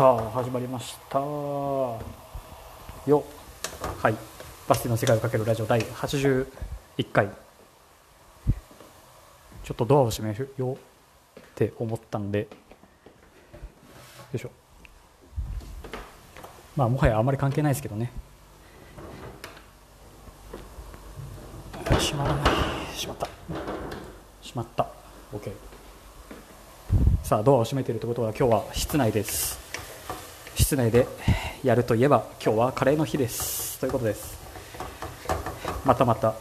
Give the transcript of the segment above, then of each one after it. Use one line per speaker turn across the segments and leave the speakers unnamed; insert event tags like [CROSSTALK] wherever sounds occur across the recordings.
さあ始まりました。よはい。バスケの世界をかけるラジオ第81回。ちょっとドアを閉めるよって思ったんで。よいしょ。まあもはやあまり関係ないですけどね。閉まらない。閉まった。閉まった。OK さあドアを閉めているということは今日は室内です。室内でやるといえば今日はカレーの日です。ということです。またまた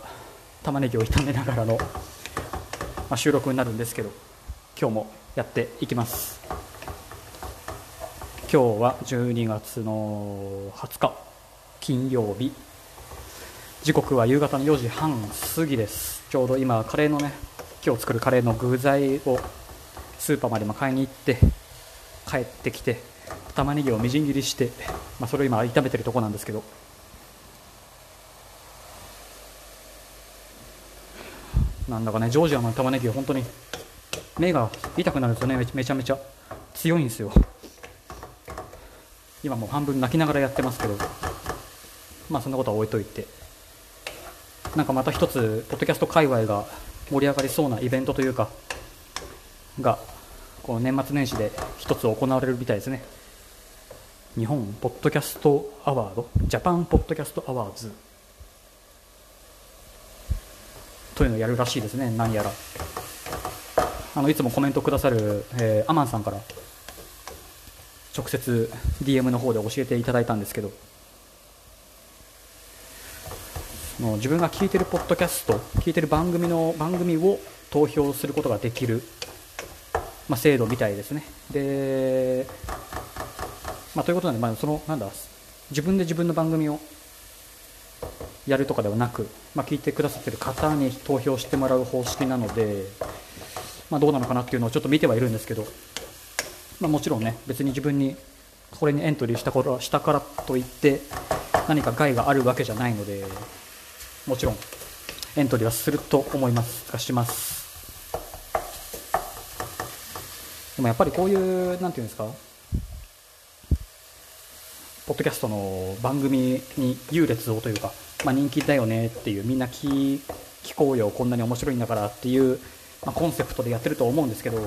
玉ねぎを炒めながらの、まあ、収録になるんですけど今日もやっていきます。今日は12月の20日金曜日。時刻は夕方の4時半過ぎです。ちょうど今カレーのね今日作るカレーの具材をスーパーまでも買いに行って帰ってきて玉ねぎをみじん切りして、まあ、それを今炒めてるとこなんですけど。なんだかねジョージアの玉ねぎは本当に目が痛くなるんですよね。めちゃめちゃ強いんですよ。今もう半分泣きながらやってますけど。まあそんなことは置いといて。なんかまた一つポッドキャスト界隈が盛り上がりそうなイベントというかがこの年末年始で一つ行われるみたいですね。日本ポッドキャストアワードジャパンポッドキャストアワーズというのをやるらしいですね何やら。あのいつもコメントくださる、えー、アマンさんから直接 DM の方で教えていただいたんですけどの自分が聞いてるポッドキャスト聞いてる番組の番組を投票することができる、まあ、制度みたいですね。で、まあ、ということなんで、まあ、そのなんだ自分で自分の番組をやるとかではなく、まあ、聞いてくださってる方に投票してもらう方式なので、まあ、どうなのかなっていうのをちょっと見てはいるんですけど、まあ、もちろんね別に自分にこれにエントリーしたからしたからといって何か害があるわけじゃないのでもちろんエントリーはすると思いますがします。でもやっぱりこういうなんていうんですかポッドキャストの番組に優劣をというか、まあ、人気だよねっていうみんな聞聞こうよこんなに面白いんだからっていう、まあ、コンセプトでやってると思うんですけど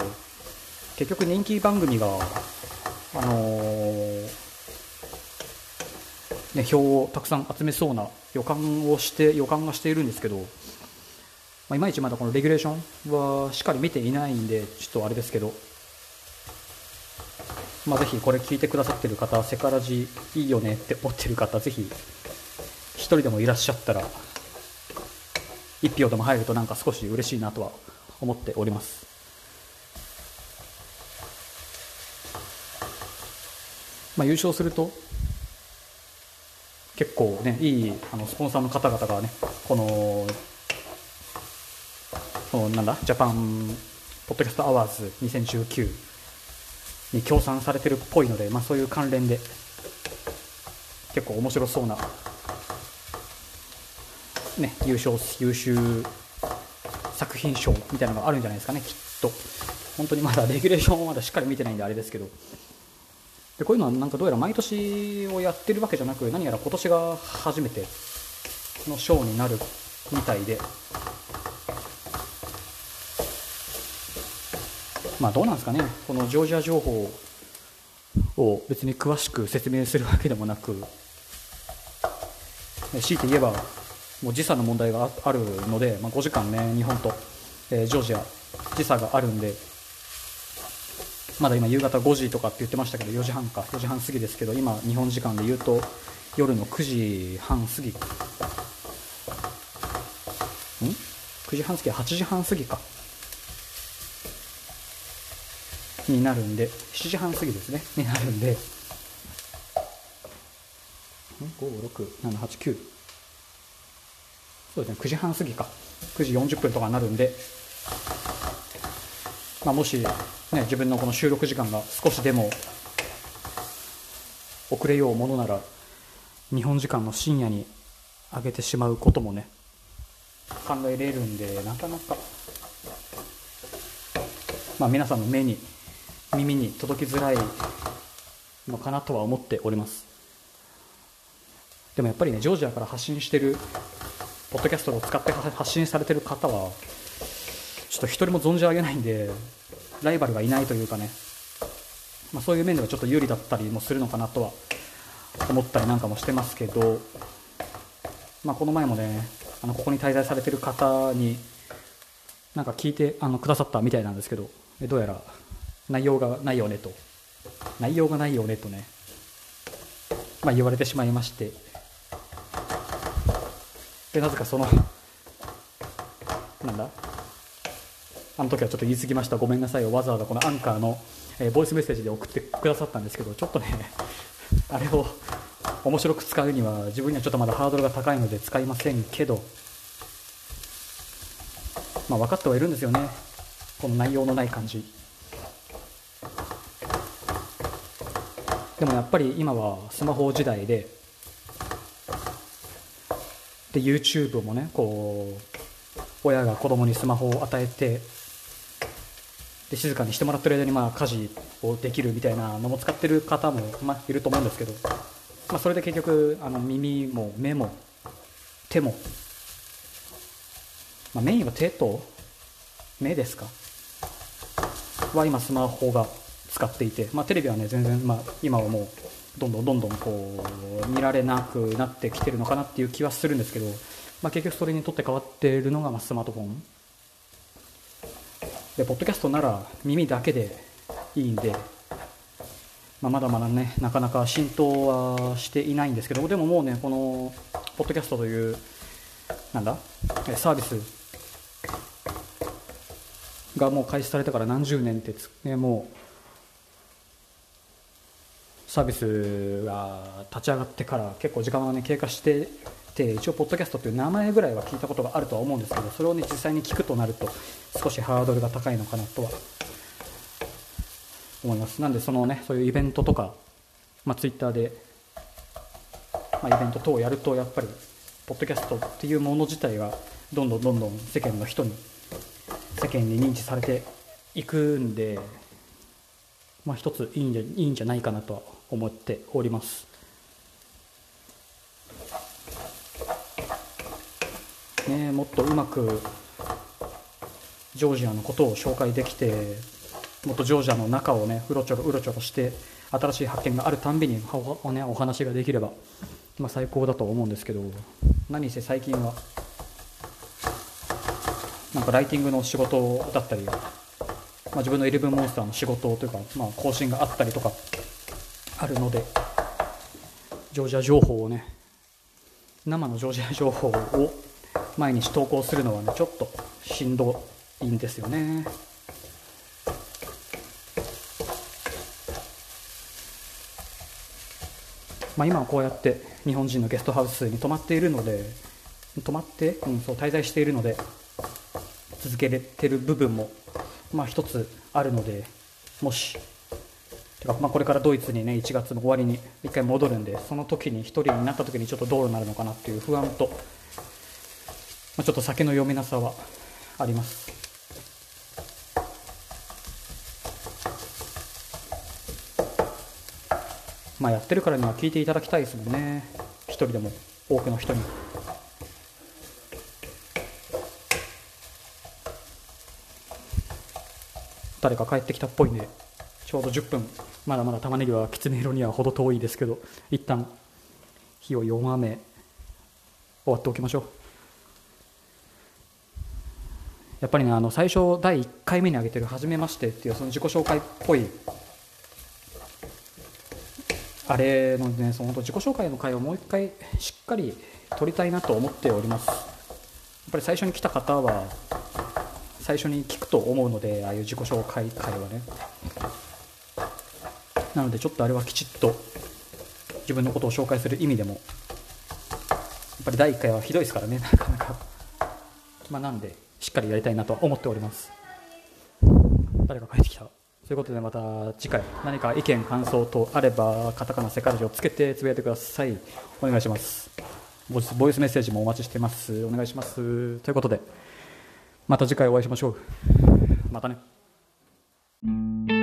結局人気番組があのーね、票をたくさん集めそうな予感をして予感がしているんですけど、まあ、いまいちまだこのレギュレーションはしっかり見ていないんでちょっとあれですけど、まあ、ぜひこれ聞いてくださってる方セカラジいいよねって思ってる方ぜひ1人でもいらっしゃったら1票でも入るとなんか少し嬉しいなとは思っております。まあ、優勝すると結構ねいいあのスポンサーの方々がねこのこのなんだ Japan Podcast Awards 2019に協賛されてるっぽいので、まあ、そういう関連で結構面白そうな、ね、優勝優秀作品賞みたいなのがあるんじゃないですかねきっと。本当にまだ [LAUGHS] レギュレーションはまだしっかり見てないんであれですけど。でこういうのはなんかどうやら毎年をやってるわけじゃなく何やら今年が初めてのショーになるみたいで。まあどうなんですかね。このジョージア情報を別に詳しく説明するわけでもなく強いて言えばもう時差の問題があるので、まあ、5時間ね日本と、えー、ジョージア時差があるんでまだ今夕方5時とかって言ってましたけど4時半か4時半過ぎですけど今日本時間で言うと夜の9時半過ぎ。ん？9時半過ぎ8時半過ぎかになるんで7時半過ぎですね。になるんで。56789そうですね。9時半過ぎか。9時40分とかになるんで。まあ、もし、ね、自分のこの収録時間が少しでも遅れようものなら日本時間の深夜に上げてしまうこともね考えれるんでなかなか、まあ、皆さんの目に耳に届きづらいのかなとは思っております。でもやっぱりねジョージアから発信してるポッドキャストを使って発信されてる方はちょっと一人も存じ上げないんでライバルがいないというかね、まあ、そういう面ではちょっと有利だったりもするのかなとは思ったりなんかもしてますけど、まあ、この前もねあのここに滞在されてる方になんか聞いてあのくださったみたいなんですけどどうやら内容がないよねと。内容がないよねとね、まあ、言われてしまいまして。でなぜかそのなんだ？あの時はちょっと言い過ぎました。ごめんなさいをわざわざこのアンカーの、えー、ボイスメッセージで送ってくださったんですけどちょっとね [LAUGHS] あれを面白く使うには自分にはちょっとまだハードルが高いので使いませんけど。まあ分かってはいるんですよね。この内容のない感じ。でもやっぱり今はスマホ時代でで YouTube もねこう親が子供にスマホを与えてで静かにしてもらってる間にまあ家事をできるみたいなのも使ってる方も、まあ、いると思うんですけど、まあ、それで結局あの耳も目も手も、まあ、メインは手と目ですか？は今スマホが使っていて、まあ、テレビはね全然、まあ、今はもうどんどんどんどんこう見られなくなってきてるのかなっていう気はするんですけど、まあ、結局それにとって変わっているのがまあスマートフォン。でポッドキャストなら耳だけでいいんで、まあ、まだまだねなかなか浸透はしていないんですけどでももうねこのポッドキャストというなんだサービスがもう開始されてから何十年って、ね、もうサービスが立ち上がってから結構時間が、ね、経過してて一応ポッドキャストっていう名前ぐらいは聞いたことがあるとは思うんですけどそれをね実際に聞くとなると少しハードルが高いのかなとは思います。なんでそのねそういうイベントとか、まあ、ツイッターで、まあ、イベント等をやるとやっぱりポッドキャストっていうもの自体がどんどんどんどん世間の人に世間に認知されていくんでまあ、一ついいんじゃいいんじゃないかなとは思っております。ね、もっとうまくジョージアのことを紹介できてもっとジョージアの中をねうろちょろうろちょろして新しい発見があるたんびにお,、ね、お話ができれば、まあ、最高だと思うんですけど何せ最近はなんかライティングの仕事だったりまあ、自分のイレブンモンスターの仕事というか、まあ、更新があったりとかあるのでジョージア情報をね生のジョージア情報を毎日投稿するのはねちょっとしんどいんですよね。まあ、今はこうやって日本人のゲストハウスに泊まっているので泊まって、うん、そう滞在しているので続けれてる部分もまあ、一つあるのでもしてか、まあ、これからドイツにね1月の終わりに1回戻るんでその時に1人になった時にちょっとどうなるのかなっていう不安と、まあ、ちょっと酒の読めなさはあります。まあやってるからには聞いていただきたいですもんね。一人でも多くの人に。誰か帰ってきたっぽいんでちょうど10分。まだまだ玉ねぎはきつね色には程遠いですけど一旦火を弱め終わっておきましょう。やっぱりねあの最初第1回目に挙げてる「はじめまして」っていうその自己紹介っぽいあれのねその自己紹介の回をもう一回しっかり撮りたいなと思っております。やっぱり最初に来た方は最初に聞くと思うのでああいう自己紹介会はね。なのでちょっとあれはきちっと自分のことを紹介する意味でもやっぱり第1回はひどいですからね。[LAUGHS] なかなか。まあなんでしっかりやりたいなとは思っております。誰か帰ってきた。ということでまた次回何か意見感想とあればカタカナセカラジをつけてつぶやいてください。お願いします。ボイスメッセージもお待ちしてます。お願いします。ということでまた次回お会いしましょう。またね。